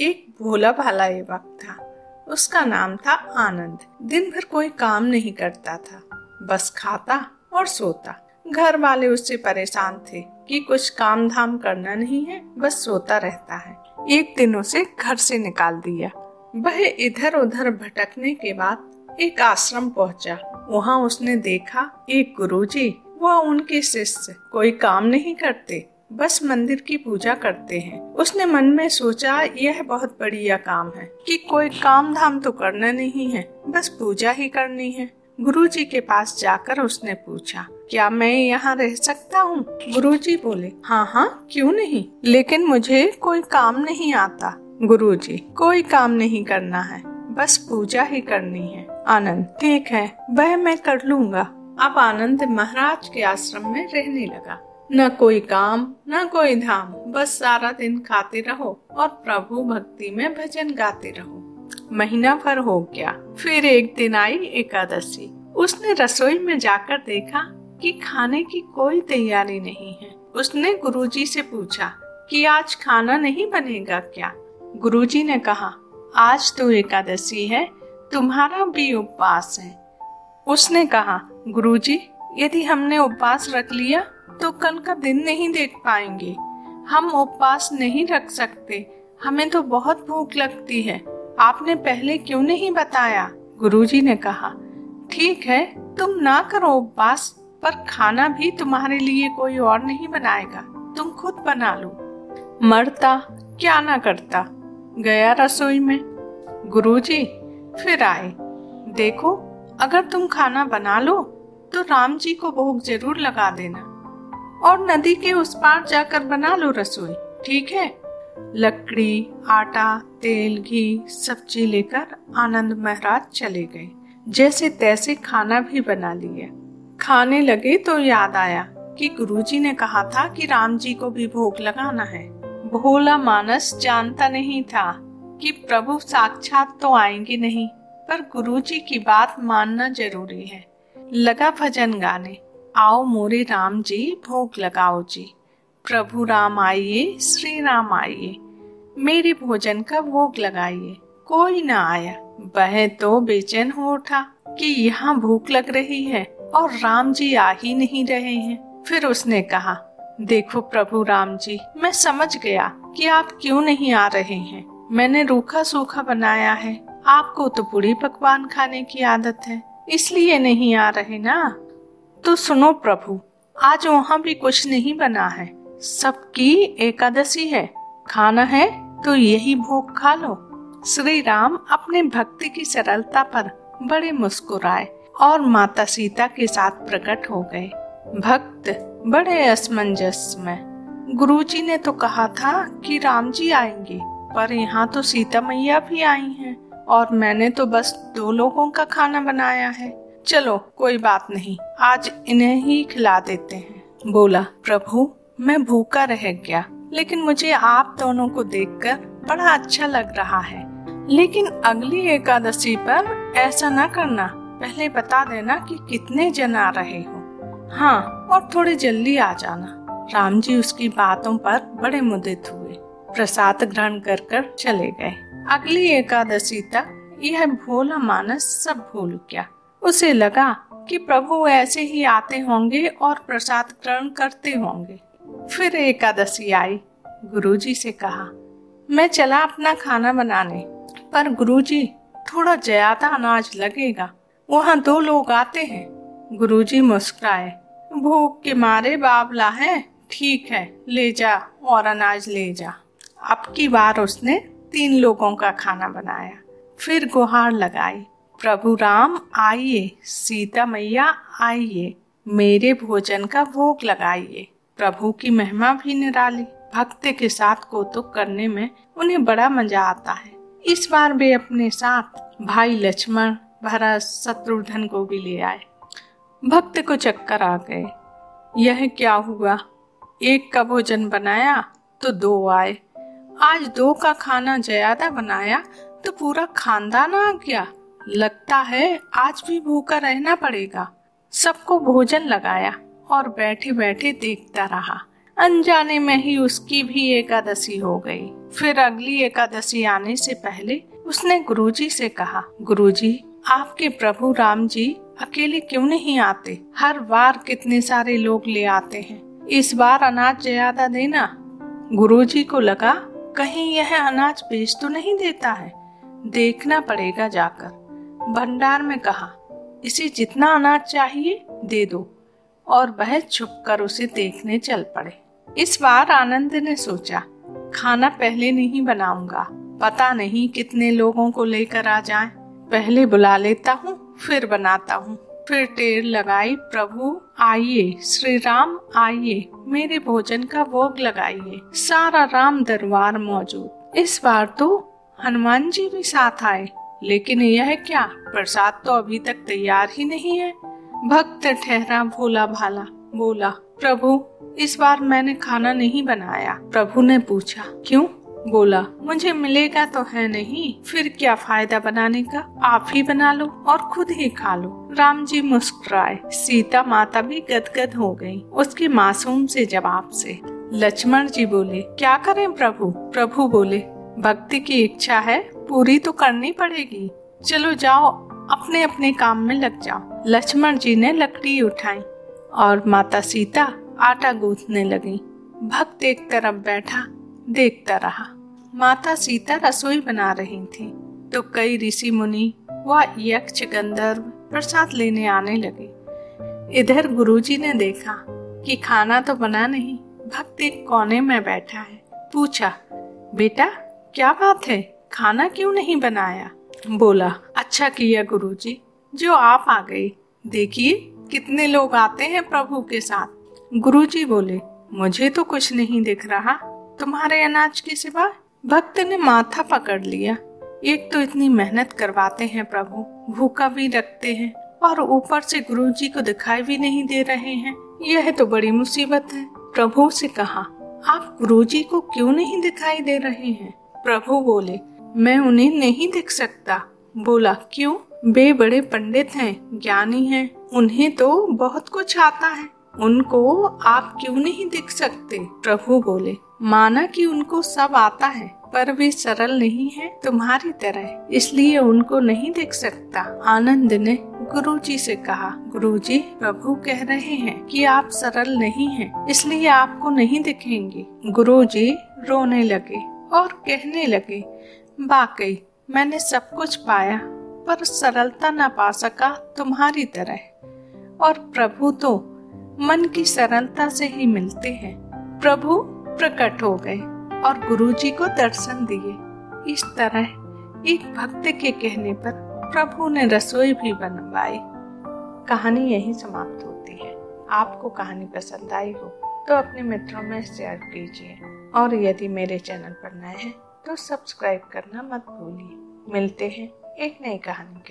एक भोला भाला युवक था। उसका नाम था आनंद। दिन भर कोई काम नहीं करता था। बस खाता और सोता। घर वाले उससे परेशान थे कि कुछ काम धाम करना नहीं है, बस सोता रहता है। एक दिन उसे घर से निकाल दिया। वह इधर उधर भटकने के बाद एक आश्रम पहुँचा। वहाँ उसने देखा, एक गुरुजी, वह उनके शिष्य, कोई काम नहीं करते। बस मंदिर की पूजा करते हैं। उसने मन में सोचा, यह बहुत बढ़िया काम है कि कोई काम धाम तो करना नहीं है, बस पूजा ही करनी है। गुरुजी के पास जाकर उसने पूछा, क्या मैं यहाँ रह सकता हूँ? गुरुजी बोले हाँ हाँ क्यों नहीं? लेकिन मुझे कोई काम नहीं आता। गुरुजी, कोई काम नहीं करना है, बस पूजा ही करनी है। आनंद, ठीक है, वह मैं कर लूँगा। अब आनंद महाराज के आश्रम में रहने लगा। न कोई काम, न कोई धाम। बस सारा दिन खाते रहो और प्रभु भक्ति में भजन गाते रहो। महीना भर हो गया, फिर एक दिन आई एकादशी। उसने रसोई में जाकर देखा कि खाने की कोई तैयारी नहीं है। उसने गुरुजी से पूछा कि आज खाना नहीं बनेगा क्या? गुरुजी ने कहा, आज तो एकादशी है, तुम्हारा भी उपवास है। उसने कहा, गुरुजी, यदि हमने उपवास रख लिया तो कल का दिन नहीं देख पाएँगे। हम उपवास नहीं रख सकते। हमें तो बहुत भूख लगती है। आपने पहले क्यों नहीं बताया? गुरुजी ने कहा, ठीक है, तुम ना करो उपवास, पर खाना भी तुम्हारे लिए कोई और नहीं बनाएगा। तुम खुद बना लो। मरता? क्या ना करता? गया रसोई में? गुरुजी, फिर आए। देखो, अगर तुम खाना बना लो तो राम जी को भोग ज़रूर लगा देना। और नदी के उस पार जाकर बना लो रसोई, ठीक है? लकड़ी, आटा, तेल, घी सब्ज़ी लेकर आनंद महाराज चले गए। जैसे तैसे खाना भी बना लिया खाने लगे तो याद आया कि गुरुजी ने कहा था कि राम जी को भी भोग लगाना है। भोला मानस जानता नहीं था कि प्रभु साक्षात तो आएँगे नहीं, पर गुरुजी की बात मानना ज़रूरी है। लगा भजन गाने। आओ मोरे राम जी, भोग लगाओ जी। प्रभु राम आइए, श्री राम आइए। मेरे भोजन का भोग लगाइए, कोई ना आया। वह तो बेचैन हो उठा कि यहाँ भूख लग रही है और राम जी आ ही नहीं रहे हैं। फिर उसने कहा, देखो प्रभु राम जी, मैं समझ गया कि आप क्यों नहीं आ रहे हैं। मैंने रूखा सूखा बनाया है, आपको तो पूरी पकवान खाने की आदत है, इसलिए नहीं आ रहे ना? तो सुनो प्रभु, आज वहाँ भी कुछ नहीं बना है। सबकी एकादशी है, खाना है तो यही भोग खा लो। श्री राम अपने भक्ति की सरलता पर बड़े मुस्कुराए और माता सीता के साथ प्रकट हो गए। भक्त बड़े असमंजस में। गुरु जी ने तो कहा था कि राम जी आएँगे, पर यहाँ तो सीता मैया भी आई हैं और मैंने तो बस दो लोगों का खाना बनाया है। चलो, कोई बात नहीं। आज इन्हें ही खिला देते हैं। बोला, प्रभु, मैं भूखा रह गया। लेकिन मुझे आप दोनों को देखकर बड़ा अच्छा लग रहा है। लेकिन अगली एकादशी पर ऐसा न करना। पहले बता देना कि कितने जन आ रहे हो। हाँ और थोड़ी जल्दी आ जाना। राम जी उसकी बातों पर बड़े मुदित हुए। प्रसाद ग्रहण कर कर चले गए। अगली एकादशी तक यह भोला मानस सब भूल गया। उसे लगा कि प्रभु ऐसे ही आते होंगे और प्रसाद ग्रहण करते होंगे। फिर एकादशी आई। गुरुजी से कहा, मैं चला अपना खाना बनाने, पर गुरुजी, थोड़ा ज़्यादा अनाज लगेगा। वहाँ दो लोग आते हैं। गुरुजी मुस्कुराए भूख के मारे बाबला है, ठीक है, ले जा और अनाज ले जा। अब की बार उसने तीन लोगों का खाना बनाया। फिर गुहार लगाई। प्रभु राम, आइए। सीता मैया, आइए। मेरे भोजन का भोग लगाइए। प्रभु की महिमा भी निराली। भक्त के साथ कौतुक करने में उन्हें बड़ा मज़ा आता है। इस बार वे अपने साथ भाई लक्ष्मण, भरत, शत्रुघ्न को भी ले आए। भक्त को चक्कर आ गए। यह क्या हुआ? एक का भोजन बनाया तो दो आए। आज दो का खाना ज़्यादा बनाया तो पूरा खानदान आ गया। लगता है आज भी भूखा रहना पड़ेगा। सबको भोजन लगाया और बैठे बैठे देखता रहा। अनजाने में ही उसकी भी एकादशी हो गई। फिर अगली एकादशी आने से पहले उसने गुरुजी से कहा, गुरुजी, आपके प्रभु राम जी अकेले क्यों नहीं आते? हर बार कितने सारे लोग ले आते हैं। इस बार अनाज ज़्यादा देना। गुरुजी को लगा, कहीं यह अनाज बेच तो नहीं देता है। देखना पड़ेगा जाकर। भंडार में कहा, इसे जितना अनाज चाहिए, दे दो। और वह छुप कर उसे देखने चल पड़े। इस बार आनंद ने सोचा, खाना पहले नहीं बनाऊँगा। पता नहीं कितने लोगों को लेकर आ जाए। पहले बुला लेता हूँ, फिर बनाता हूँ। फिर टेर लगाई, प्रभु, आइए श्री राम आइए। मेरे भोजन का भोग लगाइए। सारा राम दरबार मौजूद। इस बार तो हनुमान जी भी साथ आए। लेकिन यह क्या? प्रसाद तो अभी तक तैयार ही नहीं है। भक्त ठहरा भोला भाला। बोला, प्रभु, इस बार मैंने खाना नहीं बनाया। प्रभु ने पूछा, क्यों? बोला, मुझे मिलेगा तो है नहीं। फिर क्या फ़ायदा बनाने का? आप ही बना लो और खुद ही खा लो। राम जी मुस्कुराए। सीता माता भी गदगद हो गई उसके मासूम से जवाब से। लक्ष्मण जी बोले, क्या करें प्रभु? प्रभु बोले भक्ति की इच्छा है, पूरी तो करनी पड़ेगी। चलो जाओ अपने अपने काम में लग जाओ। लक्ष्मण जी ने लकड़ी उठाई और माता सीता आटा गूंथने लगी। भक्त एक तरफ़ बैठा, देखता रहा। माता सीता रसोई बना रही थी तो कई ऋषि मुनि व यक्ष गंधर्व प्रसाद लेने आने लगे। इधर गुरुजी ने देखा कि खाना तो बना नहीं, भक्त एक कोने में बैठा है। पूछा, बेटा क्या बात है? खाना क्यों नहीं बनाया? बोला अच्छा किया गुरुजी, जो आप आ गए। देखिए, कितने लोग आते हैं प्रभु के साथ। गुरुजी बोले, मुझे तो कुछ नहीं दिख रहा। तुम्हारे अनाज के सिवा भक्त ने माथा पकड़ लिया। एक तो इतनी मेहनत करवाते हैं प्रभु, भूखा भी रखते हैं, और ऊपर से गुरुजी को दिखाई भी नहीं दे रहे हैं। यह तो बड़ी मुसीबत है। प्रभु से कहा, आप गुरुजी को क्यों नहीं दिखाई दे रहे हैं? प्रभु बोले मैं उन्हें नहीं देख सकता। बोला क्यों? वे बड़े पंडित हैं ज्ञानी हैं। उन्हें तो बहुत कुछ आता है। उनको आप क्यों नहीं देख सकते? प्रभु बोले माना कि उनको सब आता है पर वे सरल नहीं है तुम्हारी तरह। इसलिए उनको नहीं देख सकता। आनंद ने गुरु जी से कहा गुरु जी प्रभु कह रहे हैं कि आप सरल नहीं हैं, इसलिए आपको नहीं दिखेंगे। गुरु जी रोने लगे। और कहने लगे, वाकई, मैंने सब कुछ पाया, पर सरलता ना पा सका तुम्हारी तरह। और प्रभु तो मन की सरलता से ही मिलते हैं। प्रभु प्रकट हो गए और गुरुजी को दर्शन दिए। इस तरह एक भक्त के कहने पर प्रभु ने रसोई भी बनवाई। कहानी यही समाप्त होती है। आपको कहानी पसंद आई हो तो अपने मित्रों में शेयर कीजिए। और यदि मेरे चैनल पर नए हैं तो सब्सक्राइब करना मत भूलिए। मिलते हैं एक नई कहानी के